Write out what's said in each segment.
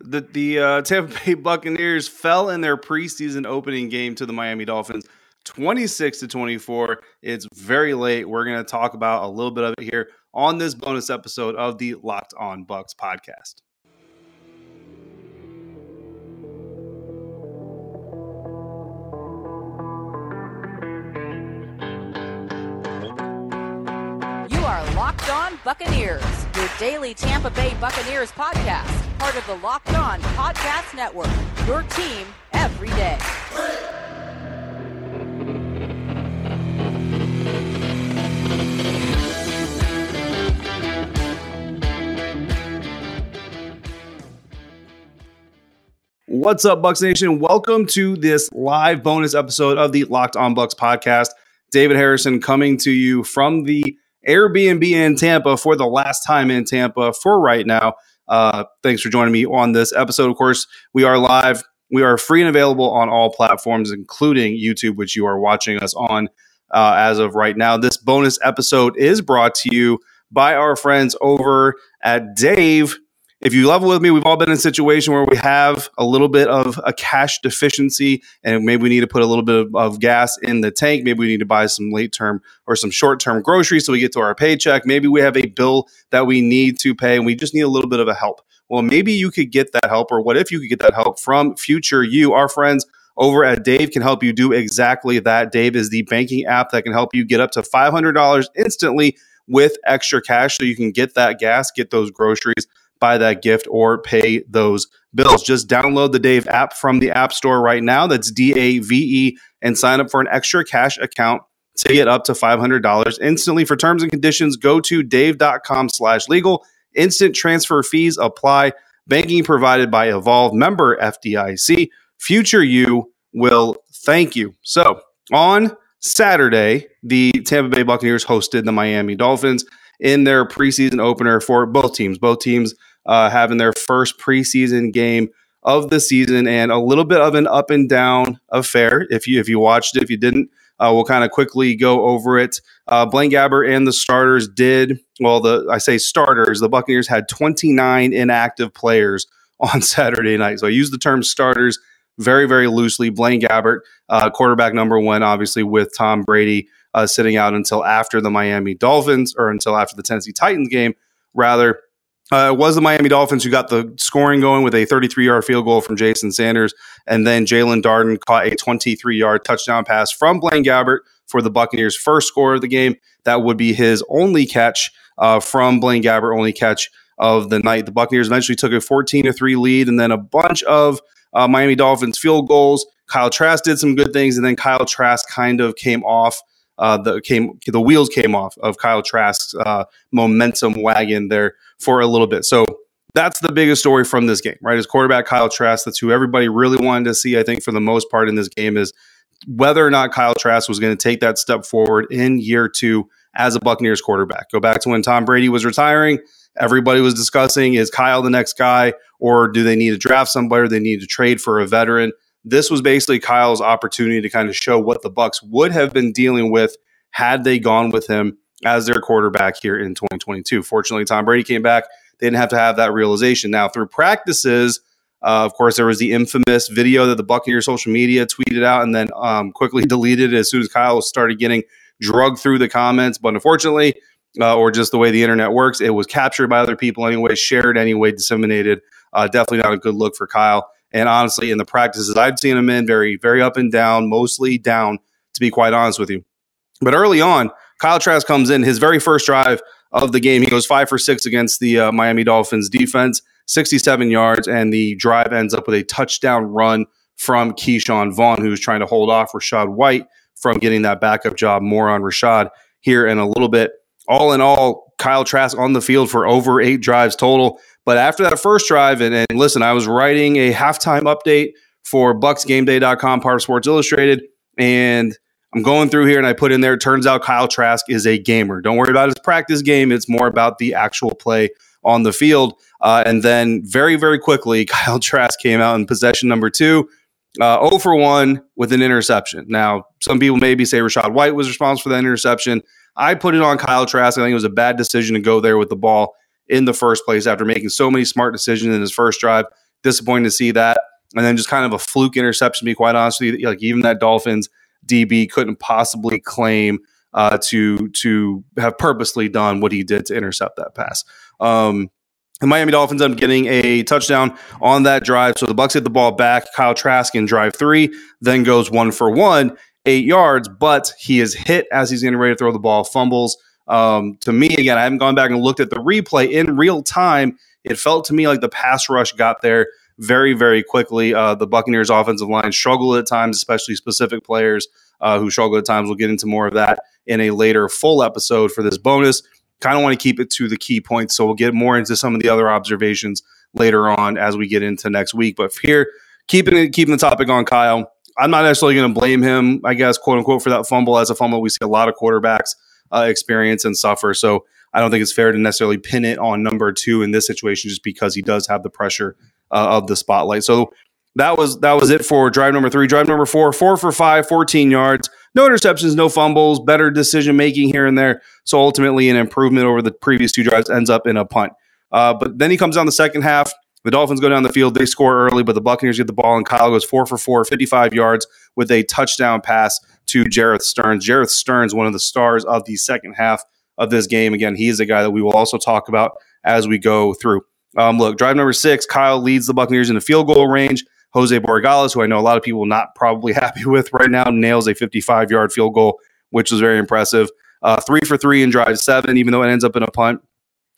The the uh, Tampa Bay Buccaneers fell in their preseason opening game to the Miami Dolphins, twenty six to twenty four. It's very late. We're going to talk about a little bit of it here on this bonus episode of the Locked On Bucs podcast. You are Locked On Buccaneers, your daily Tampa Bay Buccaneers podcast, part of the Locked On Podcast Network. Your team every day. What's up, Bucs Nation? Welcome to this live bonus episode of the Locked On Bucs podcast. David Harrison coming to you from the Airbnb in Tampa for the last time in Tampa for right now. Uh, thanks for joining me on this episode. Of course, we are live. We are free and available on all platforms, including YouTube, which you are watching us on uh, as of right now. This bonus episode is brought to you by our friends over at Dave if you level with me, we've all been in a situation where we have a little bit of a cash deficiency and maybe we need to put a little bit of, of gas in the tank. Maybe we need to buy some late term or some short term groceries so we get to our paycheck. Maybe we have a bill that we need to pay and we just need a little bit of a help. Well, maybe you could get that help, or what if you could get that help from Future You, our friends over at Dave can help you do exactly that. Dave is the banking app that can help you get up to $500 instantly with extra cash so you can get that gas, get those groceries buy that gift or pay those bills. Just download the Dave app from the App Store right now. That's D A V E and sign up for an extra cash account to get up to $500 instantly. For terms and conditions, go to dave.com slash legal. Instant transfer fees apply. Banking provided by Evolve member FDIC. Future you will thank you. So on Saturday, the Tampa Bay Buccaneers hosted the Miami Dolphins in their preseason opener for both teams. Both teams uh, having their first preseason game of the season and a little bit of an up and down affair. If you if you watched it, if you didn't, uh, we'll kind of quickly go over it. Uh, Blaine Gabbert and the starters did well. The I say starters. The Buccaneers had 29 inactive players on Saturday night. So I use the term starters very very loosely. Blaine Gabbert, uh, quarterback number one, obviously with Tom Brady uh, sitting out until after the Miami Dolphins or until after the Tennessee Titans game, rather. Uh, it was the Miami Dolphins who got the scoring going with a 33 yard field goal from Jason Sanders. And then Jaelon Darden caught a 23 yard touchdown pass from Blaine Gabbert for the Buccaneers' first score of the game. That would be his only catch uh, from Blaine Gabbert, only catch of the night. The Buccaneers eventually took a 14 to 3 lead and then a bunch of uh, Miami Dolphins field goals. Kyle Trask did some good things, and then Kyle Trask kind of came off uh, the came the wheels came off of Kyle Trask's uh, momentum wagon there for a little bit. So that's the biggest story from this game, right? Is quarterback Kyle Trask. That's who everybody really wanted to see. I think for the most part in this game is whether or not Kyle Trask was going to take that step forward in year two as a Buccaneers quarterback. Go back to when Tom Brady was retiring. Everybody was discussing is Kyle the next guy, or do they need to draft somebody? Or they need to trade for a veteran this was basically Kyle's opportunity to kind of show what the Bucs would have been dealing with had they gone with him as their quarterback here in 2022. Fortunately, Tom Brady came back. They didn't have to have that realization. Now, through practices, uh, of course, there was the infamous video that the Buccaneers social media tweeted out and then um, quickly deleted as soon as Kyle started getting drugged through the comments. But unfortunately, uh, or just the way the internet works, it was captured by other people anyway, shared anyway, disseminated. Uh, definitely not a good look for Kyle. And honestly, in the practices I've seen him in, very, very up and down, mostly down, to be quite honest with you. But early on, Kyle Trask comes in, his very first drive of the game. He goes five for six against the uh, Miami Dolphins defense, 67 yards, and the drive ends up with a touchdown run from Ke'Shawn Vaughn, who's trying to hold off Rachaad White from getting that backup job. More on Rachaad here in a little bit. All in all, Kyle Trask on the field for over eight drives total. But after that first drive, and, and listen, I was writing a halftime update for BucsGameDay.com, part of Sports Illustrated, and I'm going through here and I put in there, turns out Kyle Trask is a gamer. Don't worry about his practice game. It's more about the actual play on the field. Uh, and then very, very quickly, Kyle Trask came out in possession number two, uh, 0 for 1 with an interception. Now, some people maybe say Rachaad White was responsible for that interception. I put it on Kyle Trask. I think it was a bad decision to go there with the ball in the first place after making so many smart decisions in his first drive. Disappointing to see that. And then just kind of a fluke interception, to be quite honest with you. Like even that Dolphins DB couldn't possibly claim uh, to to have purposely done what he did to intercept that pass. Um, the Miami Dolphins end up getting a touchdown on that drive. So the Bucs get the ball back. Kyle Trask in drive three, then goes one for one, eight yards, but he is hit as he's getting ready to throw the ball, fumbles. Um, to me, again, I haven't gone back and looked at the replay in real time. It felt to me like the pass rush got there very, very quickly. Uh, the Buccaneers offensive line struggled at times, especially specific players uh, who struggle at times. We'll get into more of that in a later full episode for this bonus. Kind of want to keep it to the key points, so we'll get more into some of the other observations later on as we get into next week. But here, keeping it, keeping the topic on Kyle, I'm not necessarily going to blame him, I guess, quote unquote, for that fumble. As a fumble, we see a lot of quarterbacks uh, experience and suffer. So I don't think it's fair to necessarily pin it on number two in this situation, just because he does have the pressure uh, of the spotlight. So that was that was it for drive number three. Drive number four, four for five, 14 yards, no interceptions, no fumbles, better decision making here and there. So ultimately, an improvement over the previous two drives ends up in a punt. Uh, but then he comes down the second half. The Dolphins go down the field. They score early, but the Buccaneers get the ball, and Kyle goes four for four, 55 yards with a touchdown pass to Jerreth Sterns. Jerreth Sterns, one of the stars of the second half of this game. Again, he is a guy that we will also talk about as we go through. Um, look, drive number six, Kyle leads the Buccaneers in the field goal range. Jose Borregales, who I know a lot of people not probably happy with right now, nails a 55 yard field goal, which was very impressive. Uh, three for three in drive seven, even though it ends up in a punt,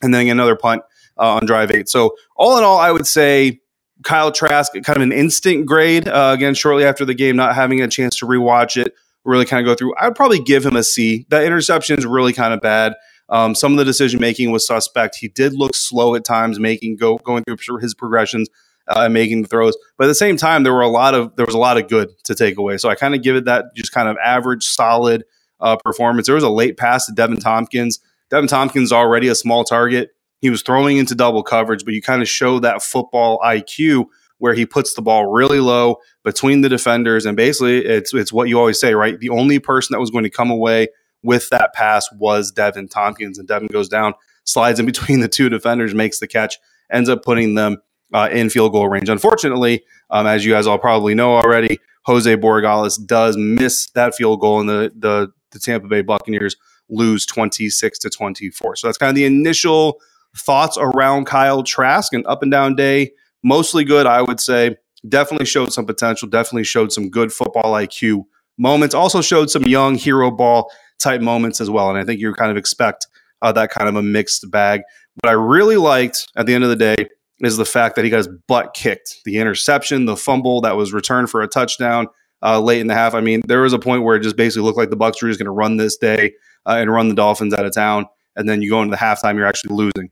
and then another punt uh, on drive eight. So, all in all, I would say Kyle Trask, kind of an instant grade. Uh, again, shortly after the game, not having a chance to rewatch it, really kind of go through. I would probably give him a C. That interception is really kind of bad. Um, some of the decision making was suspect. He did look slow at times, making go going through his progressions uh, making the throws. But at the same time, there were a lot of there was a lot of good to take away. So I kind of give it that just kind of average, solid uh, performance. There was a late pass to Deven Thompkins. Deven Thompkins already a small target. He was throwing into double coverage, but you kind of show that football IQ where he puts the ball really low between the defenders, and basically it's it's what you always say, right? The only person that was going to come away with that pass was Deven Thompkins, and Deven goes down, slides in between the two defenders, makes the catch, ends up putting them uh, in field goal range. Unfortunately, um, as you guys all probably know already, Jose Borregales does miss that field goal, and the, the the Tampa Bay Buccaneers lose twenty six to twenty four. So that's kind of the initial thoughts around Kyle Trask. and up and down day, mostly good, I would say. Definitely showed some potential. Definitely showed some good football IQ moments. Also showed some young hero ball type moments as well. And I think you kind of expect uh, that kind of a mixed bag. What I really liked at the end of the day is the fact that he got his butt kicked. The interception, the fumble that was returned for a touchdown uh, late in the half. I mean, there was a point where it just basically looked like the Bucs were just going to run this day uh, and run the Dolphins out of town. And then you go into the halftime, you're actually losing.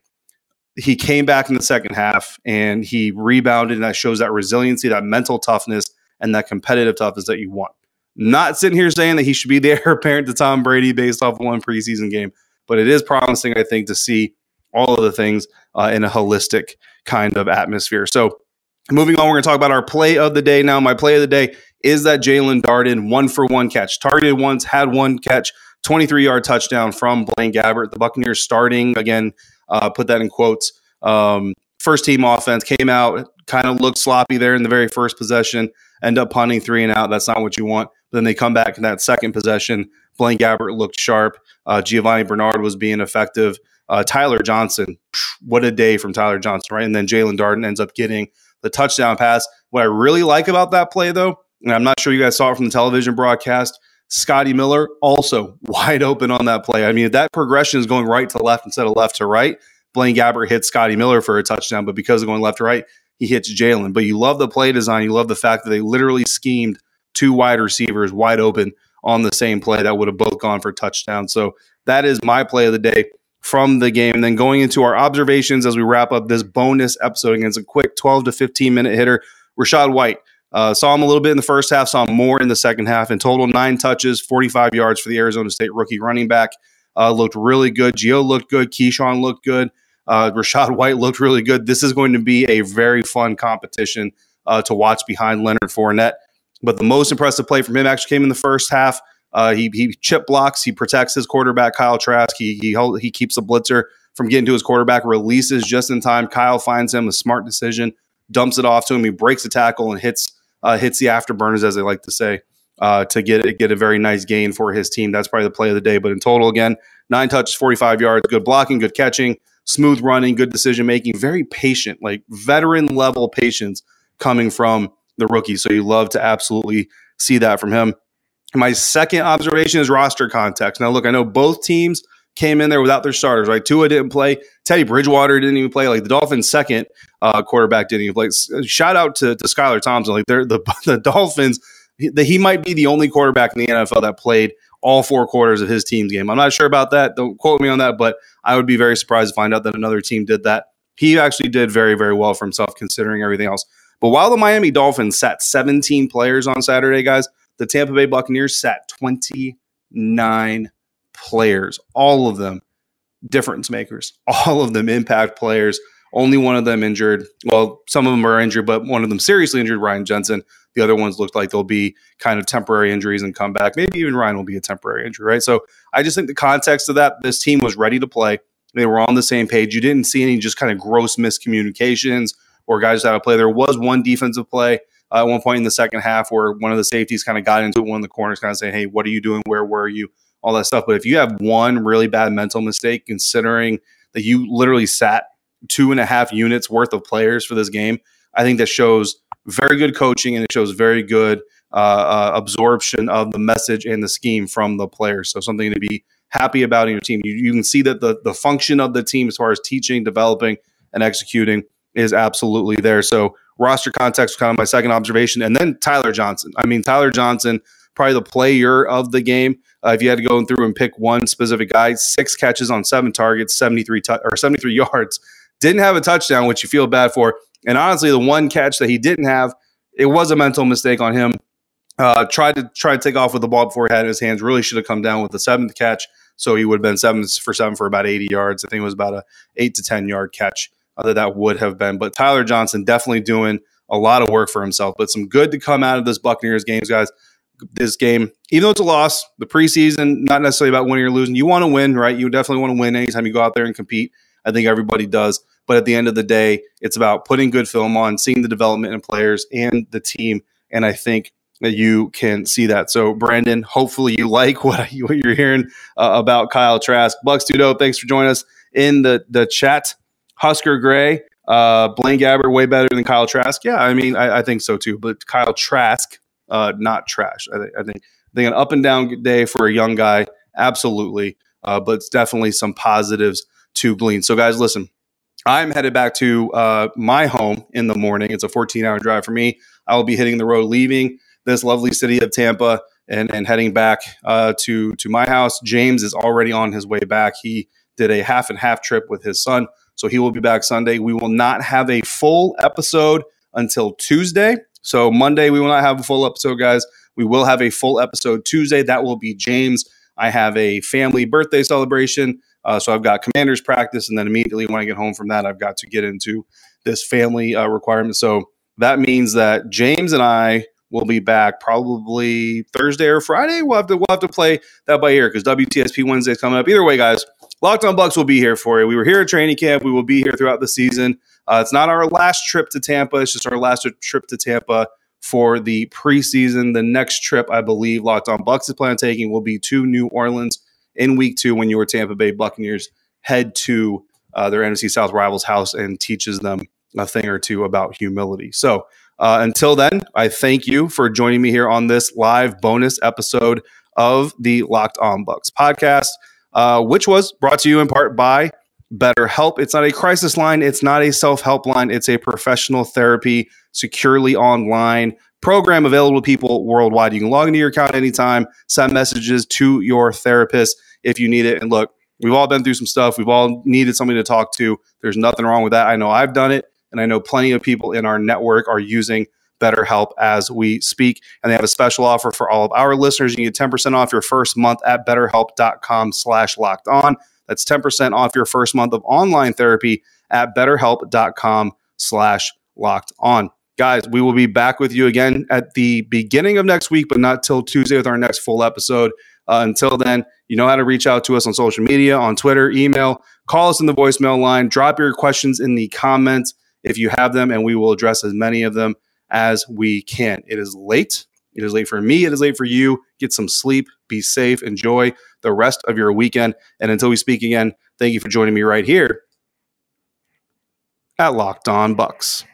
He came back in the second half and he rebounded, and that shows that resiliency, that mental toughness, and that competitive toughness that you want. Not sitting here saying that he should be the heir apparent to Tom Brady based off one preseason game, but it is promising, I think, to see all of the things uh, in a holistic kind of atmosphere. So, moving on, we're going to talk about our play of the day now. My play of the day is that Jaelon Darden one for one catch, targeted once, had one catch, 23 yard touchdown from Blaine Gabbert. The Buccaneers starting again, uh, put that in quotes. Um, first team offense came out, kind of looked sloppy there in the very first possession, end up punting three and out. That's not what you want. But then they come back in that second possession. Blaine Gabbert looked sharp. Uh, Giovani Bernard was being effective. Uh, Tyler Johnson, what a day from Tyler Johnson, right? And then Jaelon Darden ends up getting the touchdown pass. What I really like about that play, though, and I'm not sure you guys saw it from the television broadcast, Scotty Miller also wide open on that play. I mean, that progression is going right to left instead of left to right, Blaine Gabbert hits Scotty Miller for a touchdown, but because of going left to right, he hits Jaelon. But you love the play design. You love the fact that they literally schemed two wide receivers wide open on the same play that would have both gone for touchdown. So that is my play of the day from the game. And then going into our observations as we wrap up this bonus episode against a quick 12 to 15 minute hitter, Rachaad White. Uh, saw him a little bit in the first half, saw him more in the second half. In total, nine touches, 45 yards for the Arizona State rookie running back. Uh, looked really good. Gio looked good. Ke'Shawn looked good. Uh, Rachaad White looked really good. This is going to be a very fun competition uh, to watch behind Leonard Fournette. But the most impressive play from him actually came in the first half. Uh, he he chip blocks. He protects his quarterback Kyle Trask. He he he keeps the blitzer from getting to his quarterback. Releases just in time. Kyle finds him a smart decision. dumps it off to him. He breaks the tackle and hits uh, hits the afterburners, as they like to say, uh, to get get a very nice gain for his team. That's probably the play of the day. But in total, again, nine touches, 45 yards, good blocking, good catching, smooth running, good decision making, very patient, like veteran level patience coming from the rookie. So you love to absolutely see that from him. My second observation is roster context. Now, look, I know both teams came in there without their starters, right? Tua didn't play. Teddy Bridgewater didn't even play. Like the Dolphins' second uh, quarterback didn't even play. Shout out to, to Skylar Thompson. Like they're the, the Dolphins, he, the, he might be the only quarterback in the NFL that played all four quarters of his team's game. I'm not sure about that. Don't quote me on that, but I would be very surprised to find out that another team did that. He actually did very, very well for himself considering everything else. But while the Miami Dolphins sat 17 players on Saturday, guys, the Tampa Bay Buccaneers sat 29 players, all of them difference makers, all of them impact players. Only one of them injured. Well, some of them are injured, but one of them seriously injured, Ryan Jensen. The other ones looked like they'll be kind of temporary injuries and come back. Maybe even Ryan will be a temporary injury, right? So I just think the context of that, this team was ready to play. They were on the same page. You didn't see any just kind of gross miscommunications or guys out of play. There was one defensive play uh, at one point in the second half where one of the safeties kind of got into one of the corners kind of saying, Hey, what are you doing? Where were you? All that stuff. But if you have one really bad mental mistake, considering that you literally sat two and a half units worth of players for this game, I think that shows very good coaching and it shows very good uh, uh, absorption of the message and the scheme from the players. So something to be happy about in your team. You, you can see that the the function of the team as far as teaching, developing, and executing is absolutely there. So roster context kind of my second observation, and then Tyler Johnson. I mean, Tyler Johnson, probably the player of the game. Uh, if you had to go through and pick one specific guy, six catches on seven targets, seventy three tu- or seventy three yards. Didn't have a touchdown, which you feel bad for. And honestly, the one catch that he didn't have, it was a mental mistake on him. Uh, tried to try to take off with the ball before he had his hands. Really should have come down with the seventh catch, so he would have been seven for seven for about eighty yards. I think it was about a eight to ten yard catch that that would have been. But Tyler Johnson definitely doing a lot of work for himself. But some good to come out of this Buccaneers games, guys. This game, even though it's a loss, the preseason, not necessarily about winning or losing. You want to win, right? You definitely want to win anytime you go out there and compete. I think everybody does. But at the end of the day, it's about putting good film on, seeing the development in players and the team. And I think that you can see that. So, Brandon, hopefully you like what, what you're hearing uh, about Kyle Trask. Bucks Dudo, thanks for joining us in the, the chat. Husker Gray, uh, Blaine Gabbert way better than Kyle Trask. Yeah, I mean, I, I think so too. But Kyle Trask, uh, not trash. I, th- I, think I think an up and down day for a young guy, absolutely. Uh, but it's definitely some positives to glean. So, guys, listen. I'm headed back to uh, my home in the morning. It's a 14 hour drive for me. I will be hitting the road, leaving this lovely city of Tampa, and, and heading back uh, to to my house. James is already on his way back. He did a half and half trip with his son so he will be back Sunday. We will not have a full episode until Tuesday. So Monday, we will not have a full episode, guys. We will have a full episode Tuesday. That will be James. I have a family birthday celebration. Uh, so I've got commanders practice. And then immediately when I get home from that, I've got to get into this family uh, requirement. So that means that James and I will be back probably Thursday or Friday. We'll have to, we'll have to play that by ear because WTSP Wednesday is coming up. Either way, guys, Locked on Bucs will be here for you. We were here at training camp. We will be here throughout the season. Uh, it's not our last trip to Tampa. It's just our last trip to Tampa for the preseason. The next trip, I believe, Locked on Bucs is planning taking will be to New Orleans in week two when your Tampa Bay Buccaneers head to uh, their NFC South rivals' house and teaches them a thing or two about humility. So uh, until then, I thank you for joining me here on this live bonus episode of the Locked On Bucs podcast uh, which was brought to you in part by BetterHelp. It's not a crisis line, it's not a self help line, it's a professional therapy, securely online program available to people worldwide. You can log into your account anytime, send messages to your therapist if you need it. And look, we've all been through some stuff, we've all needed somebody to talk to. There's nothing wrong with that. I know I've done it, and I know plenty of people in our network are using BetterHelp as we speak. And they have a special offer for all of our listeners. You get 10% off your first month at betterhelp.com slash locked on. That's 10% off your first month of online therapy at betterhelp.com slash locked on. Guys, we will be back with you again at the beginning of next week, but not till Tuesday with our next full episode. Uh, until then, you know how to reach out to us on social media, on Twitter, email, call us in the voicemail line, drop your questions in the comments if you have them, and we will address as many of them as we can. It is late. It is late for me. It is late for you. Get some sleep. Be safe. Enjoy the rest of your weekend. And until we speak again, thank you for joining me right here at Locked On Bucs.